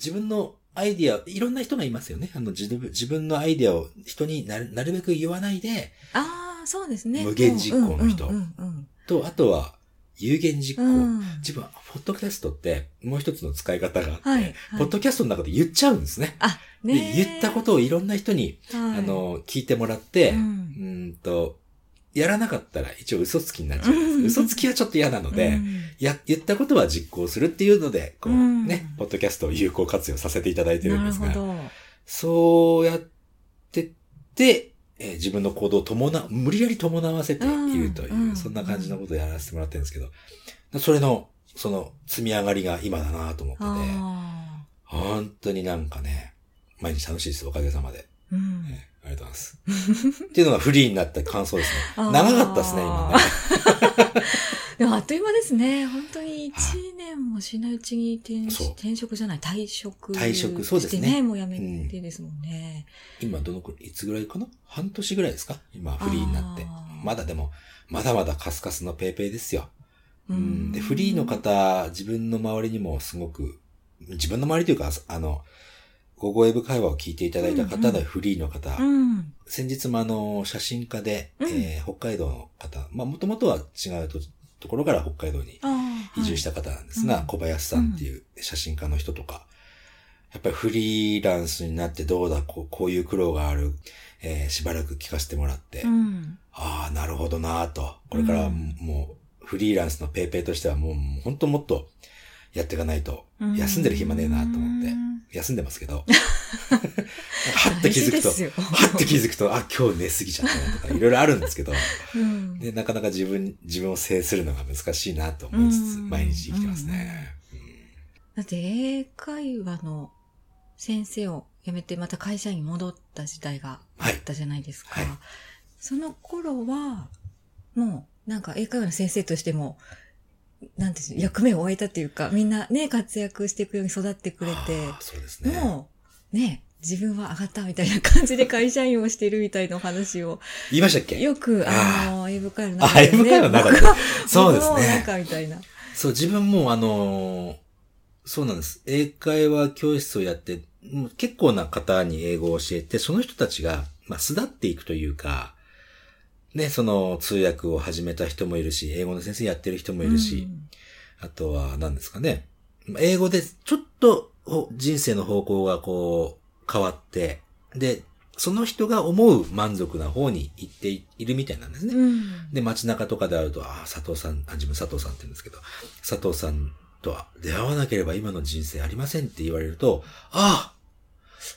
自分のアイディア、いろんな人がいますよね。あの、自分のアイディアを人になるなるべく言わないで、ああ、そうですね。無限実行の人うんうんうんと、あとは、有限実行。うんうん自分は、ポッドキャストって、もう一つの使い方があって、はいはいポッドキャストの中で言っちゃうんですね。あ、でねえ言ったことをいろんな人に、はいあの、聞いてもらって、ううんと、やらなかったら一応嘘つきになっちゃうです。嘘つきはちょっと嫌なので、うん。や、言ったことは実行するっていうので、こう、うん。ね、ポッドキャストを有効活用させていただいてるんですが。そうやってって、えー自分の行動を伴う、無理やり伴わせているという、うん。そんな感じのことをやらせてもらってるんですけど、それの、その積み上がりが今だなと思ってて、あ本当になんかね、毎日楽しいです、おかげさまで。ありがとうございます。っていうのがフリーになった感想ですね。長かったですね、今ね。でもあっという間ですね。本当に1年もしないうちに転転職じゃない、退職。退職そうですねもう辞めてですもんね。今どのくらい、いつぐらいかな？半年ぐらいですか？今フリーになってまだでも、まだまだカスカスのペーペーですよ。ううんん。で、フリーの方、自分の周りにもすごく、自分の周りというか、あの、午後ウェブ会話を聞いていただいた方でフリーの方、うん。先日もあの、写真家で、うん。えー北海道の方、まあ、もともとは違うとところから北海道に。移住した方なんですが、うん。小林さんっていう写真家の人とか、やっぱりフリーランスになってどうだ、こうこういう苦労がある、えーしばらく聞かせてもらって、うん。ああ、なるほどなぁと。これからはうん。もう、フリーランスのペイペイとしてはもう、もう本当もっとやっていかないと、うん。休んでる暇ねえなと思ってうん、休んでますけど、はって気づくとはって気づくと、あ、今日寝すぎちゃったなとか、いろいろあるんですけど、うん。で、なかなか自分、自分を制するのが難しいなと思いつつ、うん。毎日生きてますね。だって英会話の先生を辞めてまた会社に戻った時代があったじゃないですか。はい。その頃は、もうなんか英会話の先生としても、なんていうの役目を終えたというか、みんなね、活躍していくように育ってくれてそうですね。もう、ね、自分は上がったみたいな感じで会社員をしているみたいなお話を、言いましたっけ？よく、ああの、英語会話のあ中で、ね。英語会話の中でそうですねなんかみたいな。そう、自分もあのーそうなんです。英会話教室をやって、結構な方に英語を教えて、その人たちが、まあ、巣立っていくというか、ね、その通訳を始めた人もいるし、英語の先生やってる人もいるし、あとは何ですかね。まあ英語でちょっとほ人生の方向がこう変わって、で、その人が思う満足な方に行っているみたいなんですね。うん。うん。で、街中とかであると、ああ、佐藤さん、あ、自分佐藤さんって言うんですけど、佐藤さんとは出会わなければ今の人生ありませんって言われると、ああ、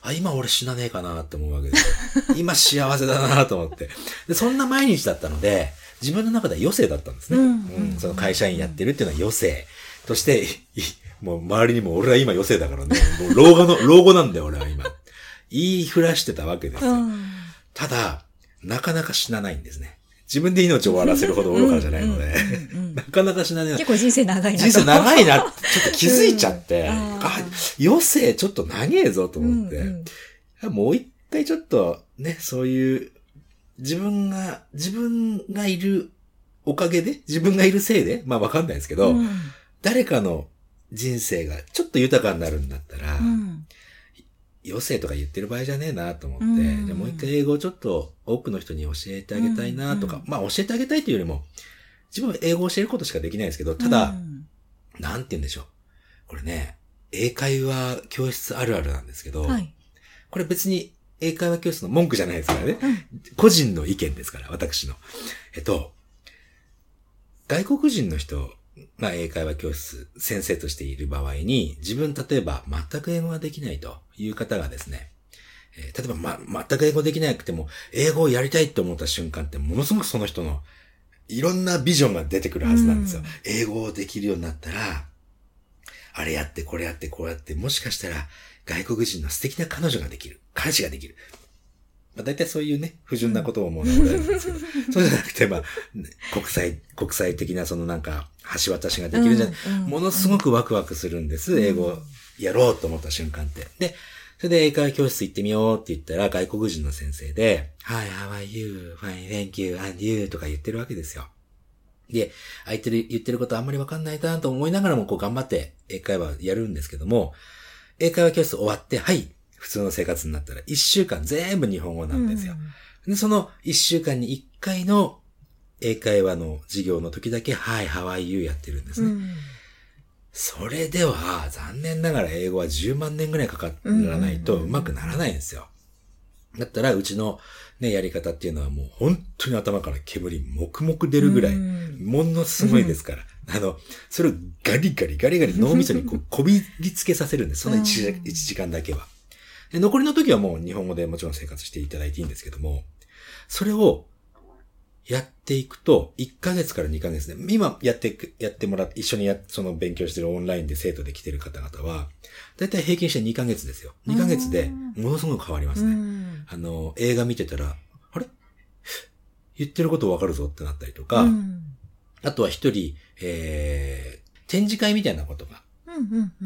あ、今俺死なねえかなって思うわけですよ。今幸せだなと思って。で、そんな毎日だったので、自分の中では余生だったんですね。うんうんその会社員やってるっていうのは余生として、いもう周りにも俺は今余生だからね、もう老後の、老後なんだよ俺は今。言いふらしてたわけですよ。うんただ、なかなか死なないんですね。自分で命を終わらせるほど愚かじゃないので、うんなかなか死なな。い。結構人生長いなと。人生長いなちょっと気づいちゃって、うん。ああ余生ちょっと長えぞと思って、うんうん。もう一回ちょっとね、そういう、自分が、自分がいるおかげで、自分がいるせいで、まあわかんないですけど、うん。誰かの人生がちょっと豊かになるんだったら、うん。余生とか言ってる場合じゃねえなと思って、うん。もう一回英語をちょっと多くの人に教えてあげたいなとか、うん。まあ教えてあげたいというよりも、自分は英語を教えることしかできないですけど、ただ、うんなんて言うんでしょう。これね、英会話教室あるあるなんですけど、はい。これ別に英会話教室の文句じゃないですからね。うん個人の意見ですから、私の。えっと、外国人の人が英会話教室先生としている場合に、自分例えば全く英語ができないという方がですね、えー例えば、ま、全く英語できなくても、英語をやりたいって思った瞬間って、ものすごくその人のいろんなビジョンが出てくるはずなんですよ。うん英語をできるようになったら、あれやって、これやって、こうやって、もしかしたら、外国人の素敵な彼女ができる。彼氏ができる。まあ、大体そういうね、不純なことを思うのは俺なんですけど、そうじゃなくて、まあ、ね国際、国際的なそのなんか、橋渡しができるじゃない、うんうんものすごくワクワクするんです。英語やろうと思った瞬間って。で、それで英会話教室行ってみようって言ったら、外国人の先生で、Hi, how are you? Fine, thank you, and you? とか言ってるわけですよ。で、相手で言ってることあんまりわかんないなと思いながらもこう頑張って英会話やるんですけども、英会話教室終わって、はい、普通の生活になったら、一週間全部日本語なんですよ。で、その一週間に一回の英会話の授業の時だけ、はい、ハワイ U やってるんですね。うん。それでは、残念ながら英語は10万年ぐらいかからないとうん上手くならないんですよ。だったら、うちのね、やり方っていうのはもう本当に頭から煙黙々出るぐらい、うんものすごいですから。あの、それをガリガリガリガリ脳みそにこうこびりつけさせるんです。その 1, 時うん1時間だけは。で残りの時はもう日本語でもちろん生活していただいていいんですけども、それをやっていくと、1ヶ月から2ヶ月で、今やってやってもらって、一緒にや、その勉強してるオンラインで生徒で来てる方々は、だいたい平均して2ヶ月ですよ。2ヶ月でものすごく変わりますうね。ん。あの、映画見てたら、あれ？言ってることわかるぞってなったりとか、うんあとは一人、えー、展示会みたいなことが、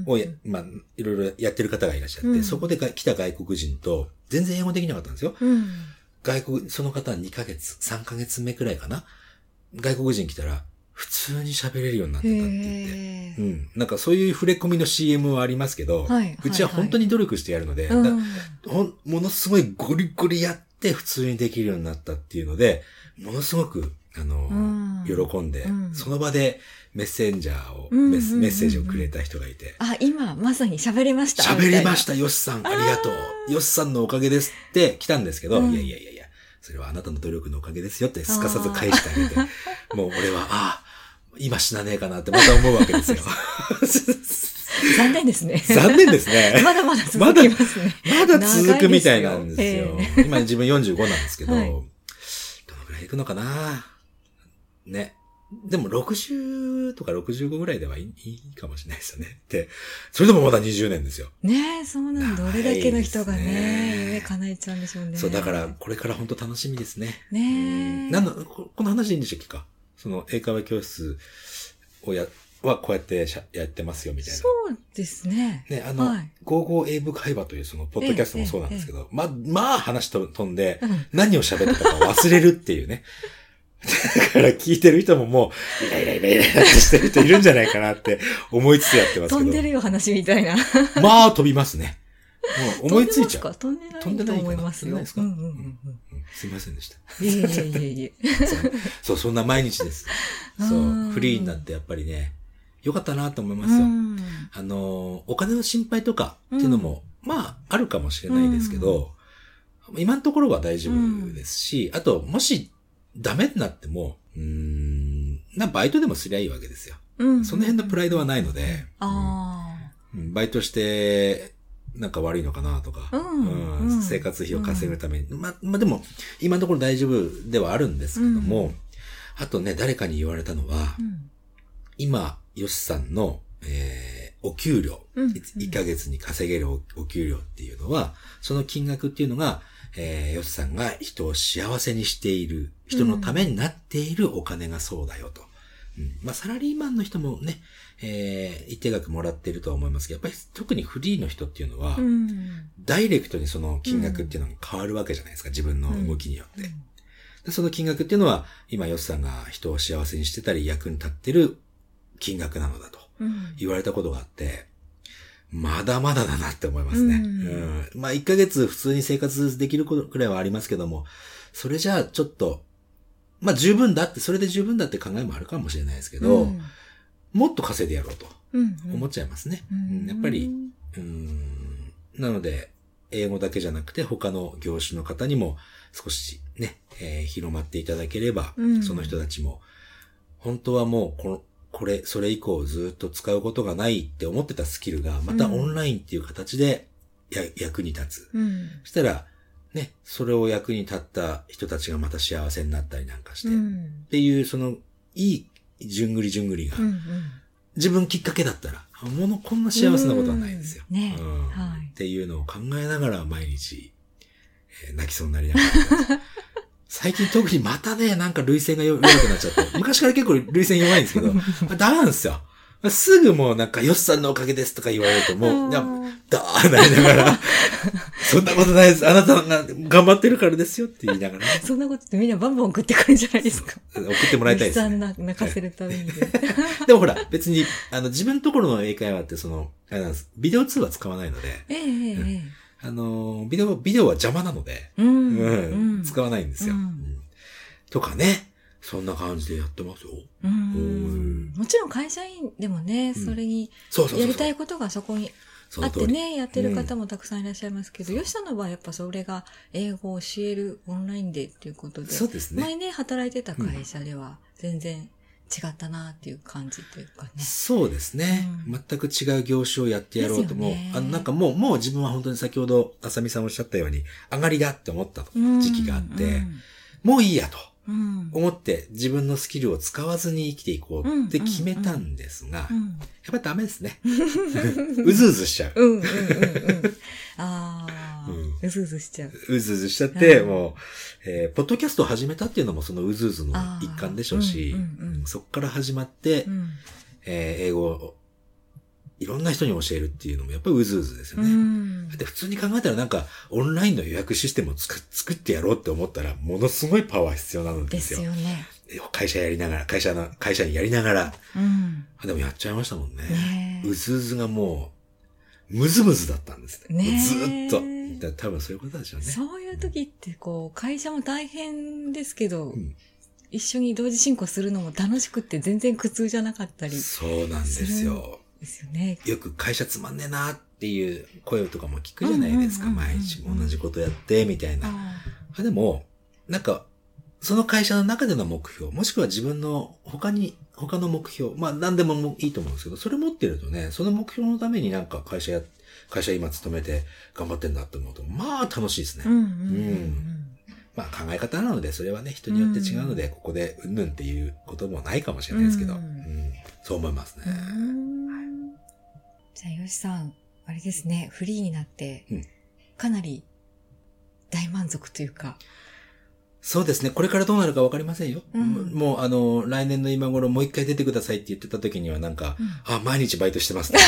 をや、まあ、いろいろやってる方がいらっしゃって、うんそこでが来た外国人と、全然英語できなかったんですよ。うん。外国、その方は2ヶ月、3ヶ月目くらいかな？外国人来たら、普通に喋れるようになってたって言って。うん。なんかそういう触れ込みの CM はありますけど、はいはいうちは本当に努力してやるので、うんだほんものすごいゴリゴリやって普通にできるようになったっていうので、ものすごく、あの、うん。喜んで、うん。その場でメッセンジャーを、うんメッメッセージをくれた人がいて、あ、今、まさに喋れました？喋れました、みヨシさん、ありがとう。ヨシさんのおかげですって来たんですけど、うん。いやいやいやいや、それはあなたの努力のおかげですよってすかさず返してあげて、もう俺は、ああ、今死なねえかなってまた思うわけですよ。残念ですね。残念ですね。まだまだ続きますね。まだ続くみたいなんですよ。今自分45なんですけど、はい。どのぐらい行くのかな？ね。でも60とか65ぐらいではいいいいかもしれないですよね。で、それでもまだ20年ですよ。ねえ、そうなんだ。どれだけの人がねね、夢叶えちゃうんでしょうね。そう、だから、これから本当楽しみですね。ねえ。なんの、ここの話でいいんでしたっけか？その、英会話教室をや、はこうやってしゃやってますよ、みたいな。そうですね。ね、あの、はいゴーゴー英語会話というその、ポッドキャストもそうなんですけど、ま、まあ話と飛んで、うん何を喋ってたか忘れるっていうね。だから聞いてる人ももう、イライライライライラってしてる人いるんじゃないかなって思いつつやってますけど。飛んでるよ話みたいな。まあ飛びますね。もう思いついちゃう。飛んでますか？飛んでと思いますよ。すいませんでした。うん。いえいえいえいえ。そう、そんな毎日です。そうう、んフリーになってやっぱりね、よかったなと思いますよ。うんあの、お金の心配とかっていうのも、まあ、あるかもしれないですけど、今のところは大丈夫ですし、あと、もし、ダメになっても、うーん、な、バイトでもすりゃいいわけですよ。うんその辺のプライドはないので、あうん。バイトして、なんか悪いのかなとか、うんうん。うん。生活費を稼ぐために。ま、まあ、でも、今のところ大丈夫ではあるんですけども、うん。あとね、誰かに言われたのは、あ。うん。今、ヨシさんの、えー、お給料、うん。1ヶ月に稼げるおお給料っていうのは、その金額っていうのが、えー、ヨシさんが人を幸せにしている、人のためになっているお金がそうだよと。うんまあ、サラリーマンの人もね、えー、一定額もらっているとは思いますけど、やっぱり特にフリーの人っていうのは、うん。ダイレクトにその金額っていうのが変わるわけじゃないですか、自分の動きによって。でその金額っていうのは、今、ヨシさんが人を幸せにしてたり役に立ってる金額なのだとうん。言われたことがあって、まだまだだなって思いますね。うんうんまあ、1ヶ月普通に生活できることくらいはありますけども、それじゃあちょっと、まあ十分だって、それで十分だって考えもあるかもしれないですけど、うんもっと稼いでやろうとうん思っちゃいますね。うんうんやっぱり、うんなので、英語だけじゃなくて他の業種の方にも少しね、えー広まっていただければ、うんその人たちも、本当はもうこの、これ、それ以降ずっと使うことがないって思ってたスキルが、またうんオンラインっていう形でや役に立つ。うん。そしたら、ね、それを役に立った人たちがまた幸せになったりなんかして、っうん。ていう、その、いい、じゅんぐりじゅんぐりが、うん。自分きっかけだったら、ものこんな幸せなことはないですよ。うんねうんはいっていうのを考えながら毎日、えー泣きそうになりながら。最近特にまたね、なんか涙腺が弱くなっちゃって、昔から結構涙腺弱いんですけど、あ ダメなんですよ。すぐもうなんか、よっさんのおかげですとか言われるともう、だーなりながら、そんなことないです。あなたが頑張ってるからですよって言いながらね、そんなことってみんなバンバン送ってくるんじゃないですか。送ってもらいたいです、さんね。な泣かせるために。でもほら、別に、あの、自分のところの英会話ってその、あれなんです。ビデオ通話使わないので、ええええあの、ビデオ、ビデオは邪魔なので、うん。うん、使わないんですよ、うんうんとかね、そんな感じでやってますよ。ううんちろん会社員でもね、うんそれに。やりたいことがそこに。あってね、やってる方もたくさんいらっしゃいますけど、吉さんの場合やっぱそれが英語を教えるオンラインでっていうことで、そうですね。前ね、働いてた会社では全然違ったなっていう感じというかね。そうですね、うん全く違う業種をやってやろうとも、あのなんかもう、もう自分は本当に先ほど、あさみさんおっしゃったように、上がりだって思った時期があって、もういいやとうん。うん。思って自分のスキルを使わずに生きていこうって決めたんですが、やっうん。ぱりダメですね。うずうずしちゃう。うんうんうんうん。ああ、うんうずうずしちゃう。うずうずしちゃって、うんもう、えーポッドキャストを始めたっていうのもそのうずうずの一環でしょうし、うんうんうんそっから始まって、うん。えー英語をいろんな人に教えるっていうのもやっぱりうずうずですようね。んだって普通に考えたらなんかオンラインの予約システムを作作ってやろうって思ったらものすごいパワー必要なのでですよ。すよね。会社やりながら、会社の、会社にやりながら、うん。あでもやっちゃいましたもんね。ねえうずうずがもう、むずむずだったんですね。ねえずーっと。多分そういうことでしょうね。そういう時って、こう、会社も大変ですけど、ん一緒に同時進行するのも楽しくって全然苦痛じゃなかったりでそうなんですよ。すよね。よく会社つまんねえなっていう声とかも聞くじゃないですか。毎日同じことやって、みたいな。ああでも、なんか、その会社の中での目標、もしくは自分の他に、他の目標、まあ何でもいいと思うんですけど、それ持ってるとね、その目標のためになんか会社や、会社今勤めて頑張ってんだって思うと、まあ楽しいですね。うんうんうんまあ考え方なので、それはね、人によって違うので、ここでうんぬんっていうこともないかもしれないですけど、ううんんそう思いますね。うん。じゃあ、よしさん、あれですね、フリーになってうん、かなり大満足というか、そうですね。これからどうなるかわかりませんよ。うんもう、あの、来年の今頃もう一回出てくださいって言ってた時にはなんか、うんあ、毎日バイトしてますね。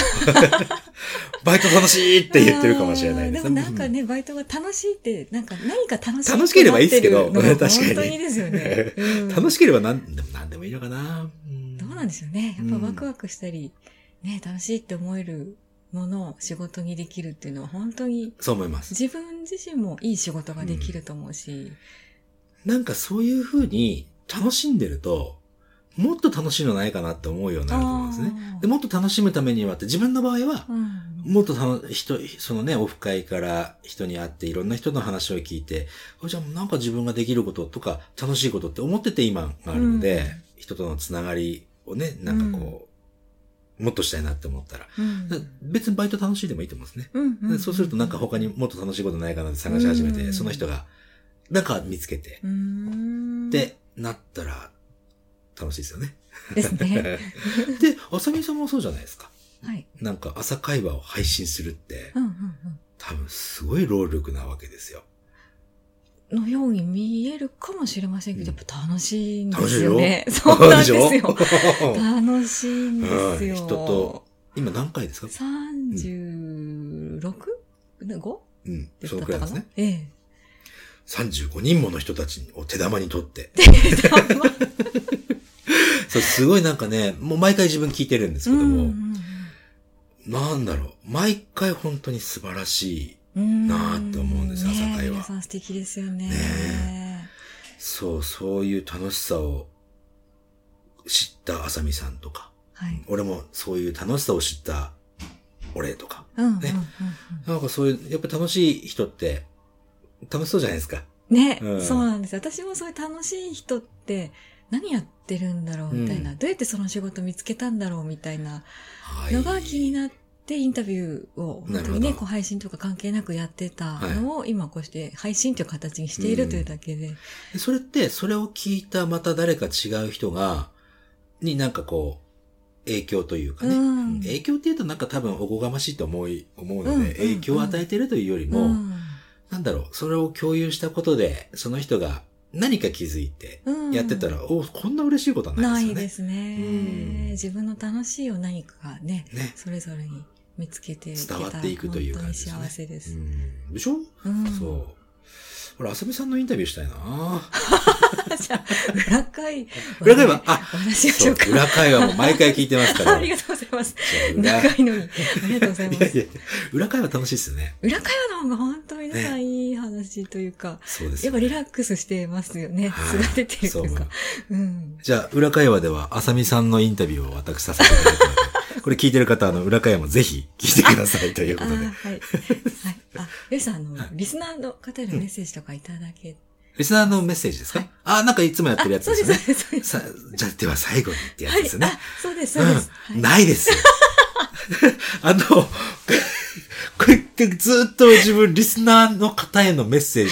バイト楽しいって言ってるかもしれないですあーでもなんかね、バイトが楽しいって、なんか何か楽しい楽しければいいですけど確かに本当にいいですよね。うん 楽しければなんでも何でもいいのかな。うんどうなんでしょうね。やっぱワクワクしたり、ね、楽しいって思えるものを仕事にできるっていうのは本当にそう思います。自分自身もいい仕事ができると思うし、なんかそういう風に楽しんでると、もっと楽しいのないかなって思うようになると思うんですね。でもっと楽しむためにはって、自分の場合は、うん。もっと楽人、そのね、オフ会から人に会っていろんな人の話を聞いて、あじゃあなんか自分ができることとか楽しいことって思ってて今があるので、人とのつながりをね、なんかこう、もっとしたいなって思ったら、うんだ別にバイト楽しいでもいいと思うんですね。うんうんでそうするとなんか他にもっと楽しいことないかなって探し始めて、うんその人が、なんか見つけて、ってなったら、楽しいですよね。ですね。で、あさみさんもそうじゃないですか。はい。なんか朝会話を配信するってう、んうん多分すごい労力なわけですよ。うん。のように見えるかもしれませんけど、うんやっぱ楽しいんで楽しいよ。すよね。そうなんですよ。楽しい んですよ。うん人と今何回ですか？36?5? うん。でそのくらいですね。ええ。35人もの人たちを手玉に取って。そう、すごいなんかね、もう毎回自分聞いてるんですけども、なんだろう、毎回本当に素晴らしい。なあって思うんです朝会は皆さん素敵ですよね。ねそう、そういう楽しさを知ったあさみさんとか、はい。俺もそういう楽しさを知った俺とか、うんうんうんねなんかそういう、やっぱ楽しい人って楽しそうじゃないですか。うん。ね、うんそうなんです。私もそういう楽しい人って何やってるんだろうみたいな、うんどうやってその仕事見つけたんだろうみたいなはい。のが気になってインタビューを本当にね、こう配信とか関係なくやってたのを今こうして配信という形にしているというだけで。でそれって、それを聞いたまた誰か違う人が、になんかこう、影響というかね。うん影響っていうとなんか多分おこがましいと思い、思うので、うんうん影響を与えてるというよりも、うんなんだろう、それを共有したことで、その人が何か気づいてうんやってたら、おこんな嬉しいことはなないいですよね。ですねうん。自分の楽しいを何かがね、ね。それぞれに見つけていけたら伝わっていくという感じですね。幸せです。うんでしょ？うん。そう。俺、あさみさんのインタビューしたいな じゃあ、裏会 裏会話あお話しましょうか。裏会話も毎回聞いてますから。ありがとうございます。長いのに。ありがとうございます。いやいや裏会話楽しいですよね。裏会話の方が本当皆さんいい話というか、そうですよやっぱリラックスしてますよね。はい素が出てるというかそう思う。うん。じゃあ、裏会話では、あさみさんのインタビューを私させていただくので、これ聞いてる方、あの、裏会話もぜひ聞いてくださいというあことで。はい。はい。あ、よしさん、あの、リスナーの方へのメッセージとかいただけ、リスナーのメッセージですか、あ、なんかいつもやってるやつですよね。です、そうです。そうですさじゃあ、では最後にってやつはいですよね。あそうです、そうです。うん、はいないですよ。あの、これってずっと自分、リスナーの方へのメッセージ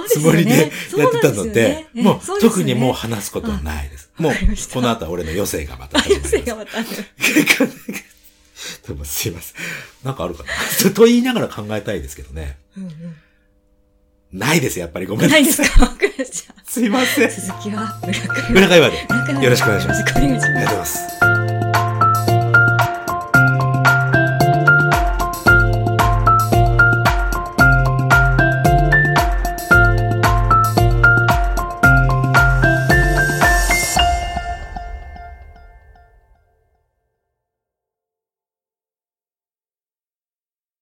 のつもりでやってたのそうですよでね、えもう特にもう話すことはないです。もうこの後は俺の余生がまたあ、始まります。よせがまた すいません。なんかあるかな？と言いながら考えたいですけどね。うんうん。ないです、やっぱりごめんなさい。ないですか？すいません。続きは裏会話。裏会話でよろしくお願いしますよろしくお願いしますありがとうございます。